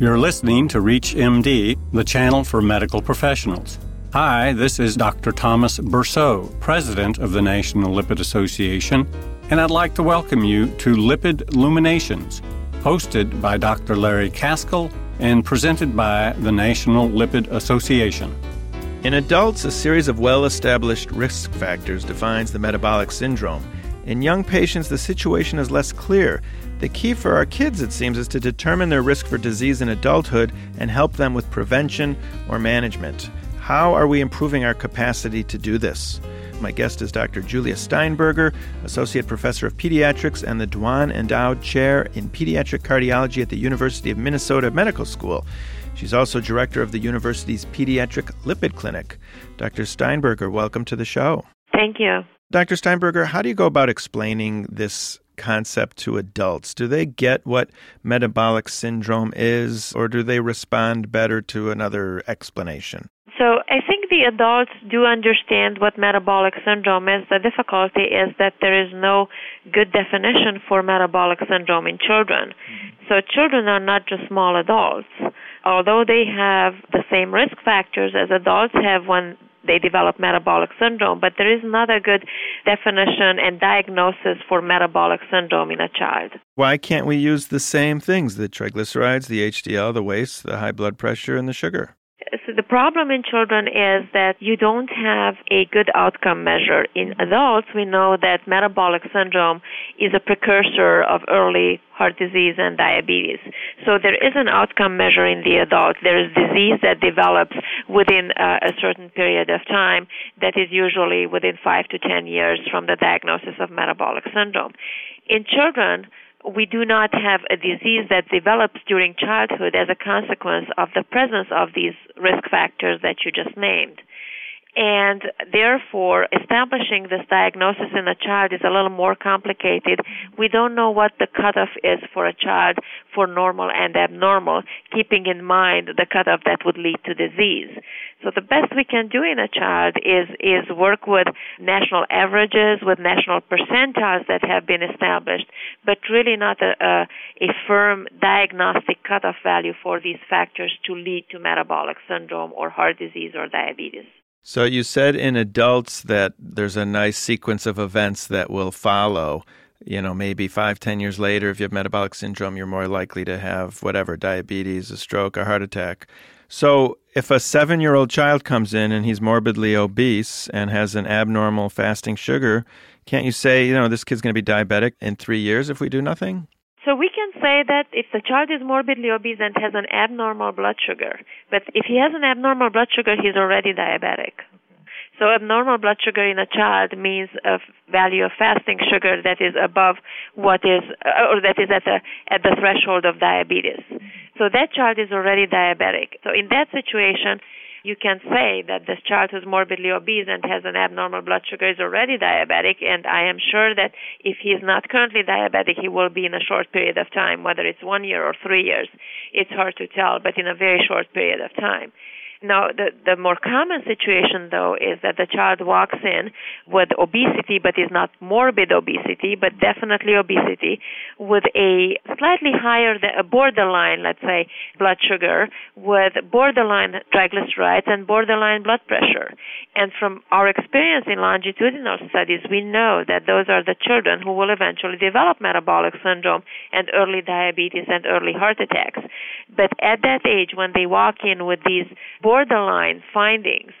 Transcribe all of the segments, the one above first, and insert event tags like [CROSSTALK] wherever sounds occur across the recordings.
You're listening to Reach MD, the channel for medical professionals. Hi, this is Dr. Thomas Berceau, President of the National Lipid Association, and I'd like to welcome you to Lipid Luminations, hosted by Dr. Larry Kaskel and presented by the National Lipid Association. In adults, a series of well established risk factors defines the metabolic syndrome. In young patients, the situation is less clear. The key for our kids, it seems, is to determine their risk for disease in adulthood and help them with prevention or management. How are we improving our capacity to do this? My guest is Dr. Julia Steinberger, Associate Professor of Pediatrics and the Dwan Endowed Chair in Pediatric Cardiology at the University of Minnesota Medical School. She's also director of the university's Pediatric Lipid Clinic. Dr. Steinberger, welcome to the show. Thank you. Dr. Steinberger, how do you go about explaining this concept to adults? Do they get what metabolic syndrome is, or do they respond better to another explanation? So I think the adults do understand what metabolic syndrome is. The difficulty is that there is no good definition for metabolic syndrome in children. Mm-hmm. So children are not just small adults. Although they have the same risk factors as adults have when they develop metabolic syndrome, but there is not a good definition and diagnosis for metabolic syndrome in a child. Why can't we use the same things the triglycerides, the HDL, the waist, the high blood pressure, and the sugar? So the problem in children is that you don't have a good outcome measure. In adults, we know that metabolic syndrome is a precursor of early heart disease and diabetes. So there is an outcome measure in the adult. There is disease that develops within uh, a certain period of time that is usually within 5 to 10 years from the diagnosis of metabolic syndrome. In children, we do not have a disease that develops during childhood as a consequence of the presence of these risk factors that you just named. And therefore, establishing this diagnosis in a child is a little more complicated. We don't know what the cutoff is for a child for normal and abnormal, keeping in mind the cutoff that would lead to disease. So the best we can do in a child is is work with national averages, with national percentiles that have been established, but really not a, a, a firm diagnostic cutoff value for these factors to lead to metabolic syndrome or heart disease or diabetes. So you said in adults that there's a nice sequence of events that will follow. You know, maybe five, ten years later, if you have metabolic syndrome, you're more likely to have whatever diabetes, a stroke, a heart attack. So if a seven year old child comes in and he's morbidly obese and has an abnormal fasting sugar, can't you say, you know, this kid's going to be diabetic in three years if we do nothing? So we can say that if the child is morbidly obese and has an abnormal blood sugar, but if he has an abnormal blood sugar, he's already diabetic. So abnormal blood sugar in a child means a value of fasting sugar that is above what is, uh, or that is at the at the threshold of diabetes. So that child is already diabetic. So in that situation, you can say that this child who's morbidly obese and has an abnormal blood sugar is already diabetic, and I am sure that if he is not currently diabetic, he will be in a short period of time, whether it's one year or three years. It's hard to tell, but in a very short period of time. Now, the, the more common situation, though, is that the child walks in with obesity, but is not morbid obesity, but definitely obesity, with a slightly higher, a borderline, let's say, blood sugar, with borderline triglycerides and borderline blood pressure. And from our experience in longitudinal studies, we know that those are the children who will eventually develop metabolic syndrome and early diabetes and early heart attacks. But at that age, when they walk in with these borderline findings,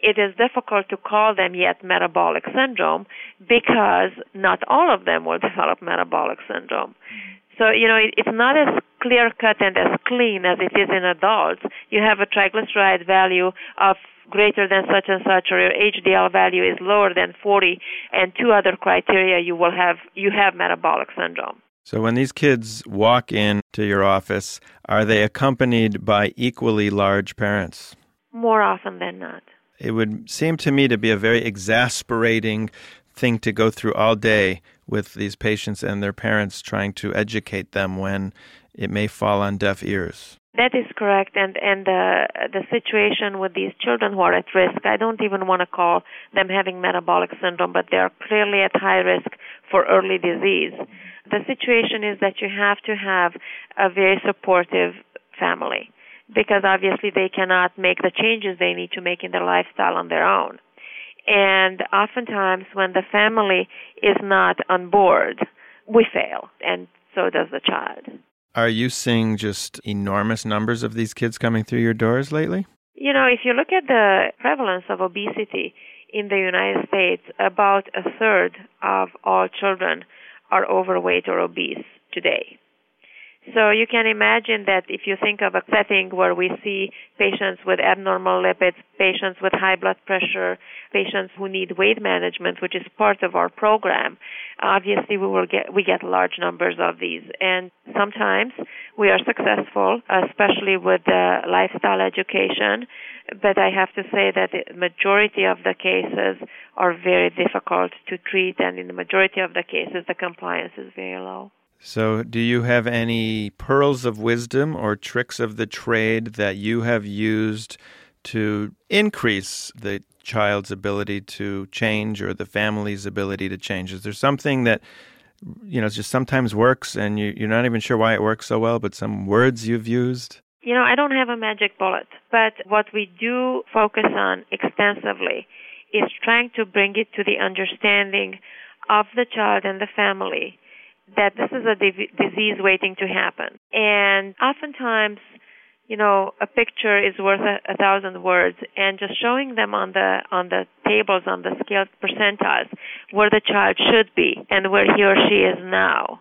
it is difficult to call them yet metabolic syndrome because not all of them will [LAUGHS] develop metabolic syndrome. So, you know, it, it's not as clear cut and as clean as it is in adults. You have a triglyceride value of greater than such and such or your HDL value is lower than 40 and two other criteria you will have you have metabolic syndrome. So when these kids walk in to your office, are they accompanied by equally large parents? More often than not. It would seem to me to be a very exasperating thing to go through all day with these patients and their parents trying to educate them when it may fall on deaf ears. That is correct, and and the the situation with these children who are at risk, I don't even want to call them having metabolic syndrome, but they are clearly at high risk for early disease. The situation is that you have to have a very supportive family because obviously they cannot make the changes they need to make in their lifestyle on their own. And oftentimes, when the family is not on board, we fail, and so does the child. Are you seeing just enormous numbers of these kids coming through your doors lately? You know, if you look at the prevalence of obesity in the United States, about a third of all children are overweight or obese today. So you can imagine that if you think of a setting where we see patients with abnormal lipids, patients with high blood pressure, patients who need weight management, which is part of our program, obviously we will get we get large numbers of these. And sometimes we are successful, especially with the lifestyle education. But I have to say that the majority of the cases are very difficult to treat, and in the majority of the cases, the compliance is very low. So, do you have any pearls of wisdom or tricks of the trade that you have used to increase the child's ability to change or the family's ability to change? Is there something that you know just sometimes works and you, you're not even sure why it works so well, but some words you've used? You know, I don't have a magic bullet, but what we do focus on extensively is trying to bring it to the understanding of the child and the family that this is a disease waiting to happen. And oftentimes, you know, a picture is worth a, a thousand words, and just showing them on the on the tables on the scale percentiles where the child should be and where he or she is now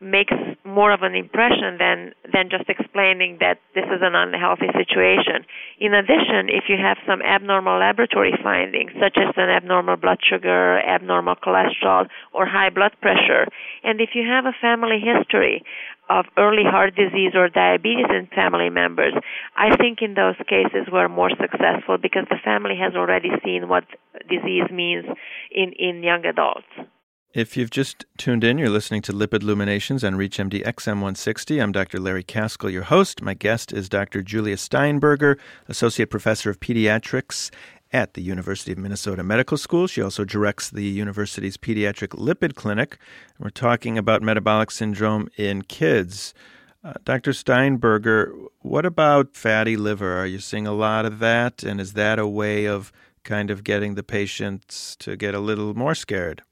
makes more of an impression than than just explaining that this is an unhealthy situation. In addition, if you have some abnormal laboratory findings such as an abnormal blood sugar, abnormal cholesterol or high blood pressure, and if you have a family history of early heart disease or diabetes in family members, I think in those cases we're more successful because the family has already seen what disease means in in young adults. If you've just tuned in, you're listening to Lipid Luminations on ReachMD XM160. I'm Dr. Larry Kaskel, your host. My guest is Dr. Julia Steinberger, Associate Professor of Pediatrics at the University of Minnesota Medical School. She also directs the university's Pediatric Lipid Clinic. We're talking about metabolic syndrome in kids. Uh, Dr. Steinberger, what about fatty liver? Are you seeing a lot of that? And is that a way of kind of getting the patients to get a little more scared?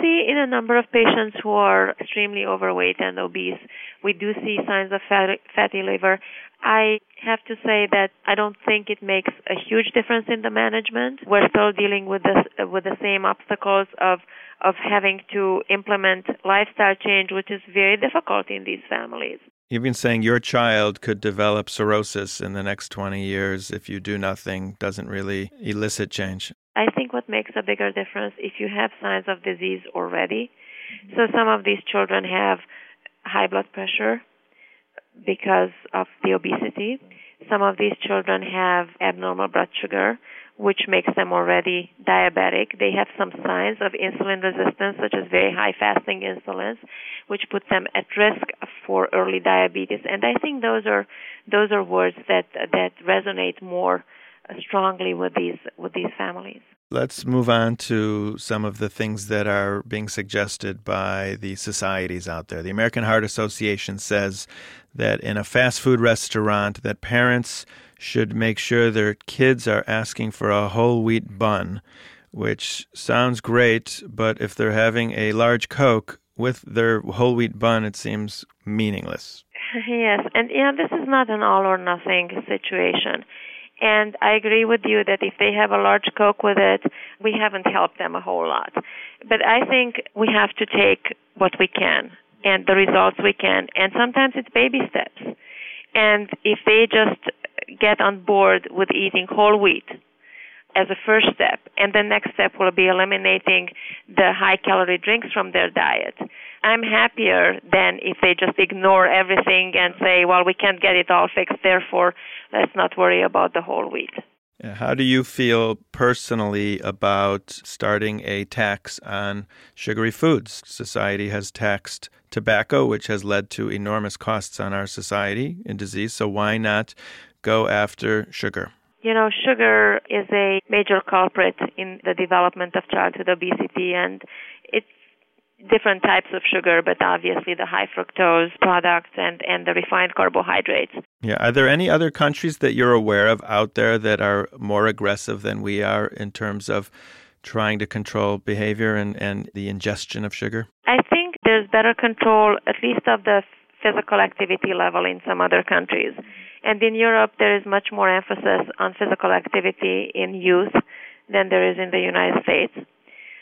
See in a number of patients who are extremely overweight and obese, we do see signs of fatty, liver. I have to say that I don't think it makes a huge difference in the management. We're still dealing with this with the same obstacles of of having to implement lifestyle change, which is very difficult in these families. You've been saying your child could develop cirrhosis in the next 20 years if you do nothing, doesn't really elicit change. I think what makes a bigger difference if you have signs of disease already. Mm-hmm. So some of these children have high blood pressure because of the obesity. Some of these children have abnormal blood sugar, which makes them already diabetic. They have some signs of insulin resistance, such as very high fasting insulins, which put them at risk for early diabetes. And I think those are those are words that that resonate more strongly with these with these families. Let's move on to some of the things that are being suggested by the societies out there. The American Heart Association says that in a fast food restaurant that parents should make sure their kids are asking for a whole wheat bun, which sounds great, but if they're having a large Coke with their whole wheat bun, it seems meaningless. [LAUGHS] Yes, and yeah, this is not an all or nothing situation. And I agree with you that if they have a large Coke with it, we haven't helped them a whole lot. But I think we have to take what we can and the results we can. And sometimes it's baby steps. And if they just get on board with eating whole wheat as a first step, and the next step will be eliminating the high calorie drinks from their diet. I'm happier than if they just ignore everything and say, well, we can't get it all fixed, therefore let's not worry about the whole wheat. How do you feel personally about starting a tax on sugary foods? Society has taxed tobacco, which has led to enormous costs on our society in disease. So why not go after sugar? You know, sugar is a major culprit in the development of childhood obesity, and it's different types of sugar, but obviously the high fructose products and, and the refined carbohydrates. Yeah. Are there any other countries that you're aware of out there that are more aggressive than we are in terms of trying to control behavior and, and the ingestion of sugar? I think there's better control, at least of the physical activity level in some other countries. And in Europe, there is much more emphasis on physical activity in youth than there is in the United States.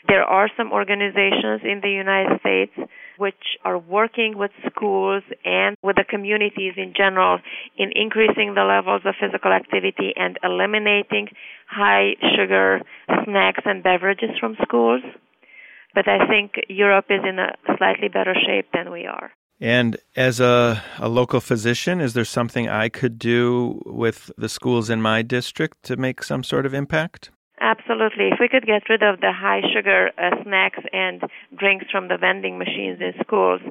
There are some organizations in the United States which are working with schools and with the communities in general in increasing the levels of physical activity and eliminating high sugar snacks and beverages from schools. But I think Europe is in a slightly better shape than we are. And as a, a local physician, is there something I could do with the schools in my district to make some sort of impact? Absolutely. If we could get rid of the high sugar uh, snacks and drinks from the vending machines in schools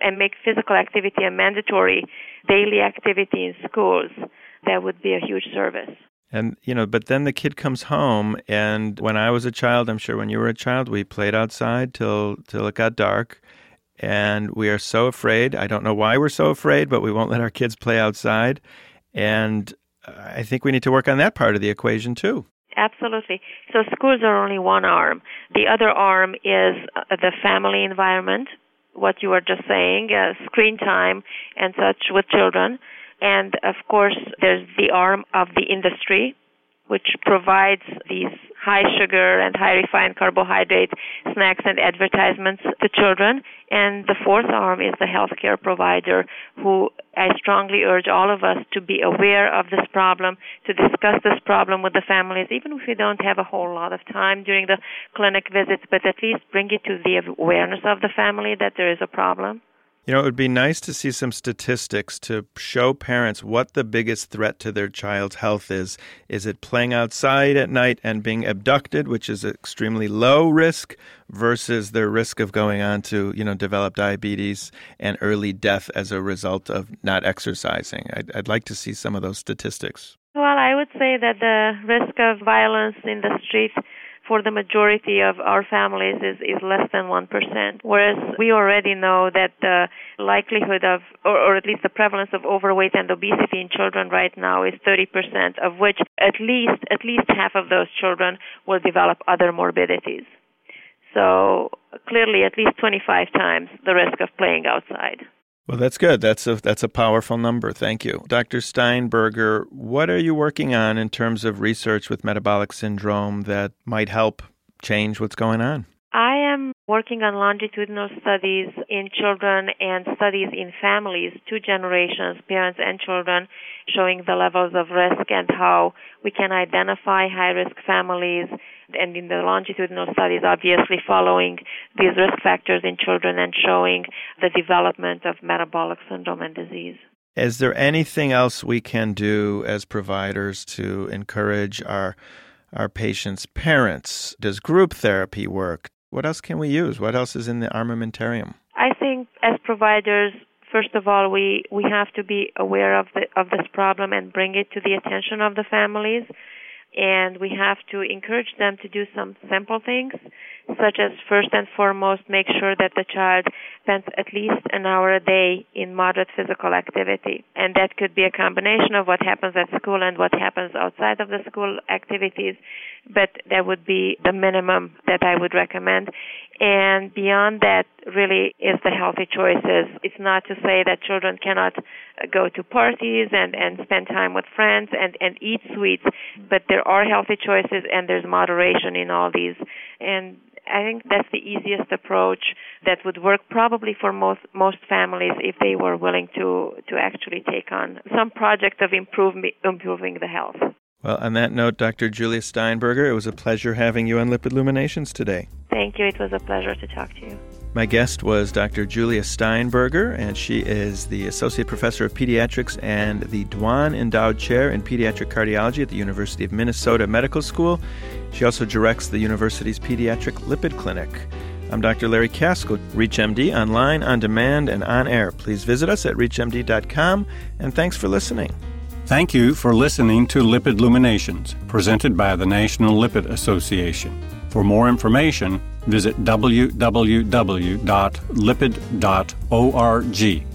and make physical activity a mandatory daily activity in schools, that would be a huge service. And, you know, but then the kid comes home, and when I was a child, I'm sure when you were a child, we played outside till, till it got dark. And we are so afraid. I don't know why we're so afraid, but we won't let our kids play outside. And I think we need to work on that part of the equation too. Absolutely. So schools are only one arm. The other arm is uh, the family environment, what you were just saying, uh, screen time and such with children. And of course, there's the arm of the industry, which provides these high sugar and high refined carbohydrate snacks and advertisements to children. And the fourth arm is the healthcare provider, who I strongly urge all of us to be aware of this problem, to discuss this problem with the families, even if we don't have a whole lot of time during the clinic visits, but at least bring it to the awareness of the family that there is a problem. You know, it would be nice to see some statistics to show parents what the biggest threat to their child's health is. Is it playing outside at night and being abducted, which is extremely low risk, versus their risk of going on to, you know, develop diabetes and early death as a result of not exercising? I'd, I'd like to see some of those statistics. Well, I would say that the risk of violence in the street for the majority of our families is, is less than 1%. Whereas we already know that the likelihood of, or, or at least the prevalence of overweight and obesity in children right now is 30%, of which at least, at least half of those children will develop other morbidities. So clearly at least 25 times the risk of playing outside. Well, that's good. That's a that's a powerful number. Thank you, Dr. Steinberger. What are you working on in terms of research with metabolic syndrome that might help change what's going on? I am working on longitudinal studies in children and studies in families, two generations, parents and children, showing the levels of risk and how we can identify high risk families and in the longitudinal studies, obviously following these risk factors in children and showing the development of metabolic syndrome and disease. Is there anything else we can do as providers to encourage our our patients' parents? Does group therapy work? What else can we use? What else is in the armamentarium? I think as providers, first of all, we, we have to be aware of the of this problem and bring it to the attention of the families and we have to encourage them to do some simple things, such as first and foremost make sure that the child spends at least an hour a day in moderate physical activity. And that could be a combination of what happens at school and what happens outside of the school activities, but that would be the minimum that I would recommend. And beyond that, really is the healthy choices. It's not to say that children cannot uh, go to parties and, and spend time with friends and, and eat sweets, but there are healthy choices and there's moderation in all these. And I think that's the easiest approach that would work probably for most most families if they were willing to to actually take on some project of improving improving the health. Well, on that note, Dr. Julia Steinberger, it was a pleasure having you on Lipid Luminations today. Thank you. It was a pleasure to talk to you. My guest was Dr. Julia Steinberger, and she is the Associate Professor of Pediatrics and the Dwan Endowed Chair in Pediatric Cardiology at the University of Minnesota Medical School. She also directs the university's Pediatric Lipid Clinic. I'm Dr. Larry Kaskel, ReachMD online, on demand, and on air. Please visit us at reachmd.com, and thanks for listening. Thank you for listening to Lipid Luminations, presented by the National Lipid Association. For more information, visit www.lipid.org.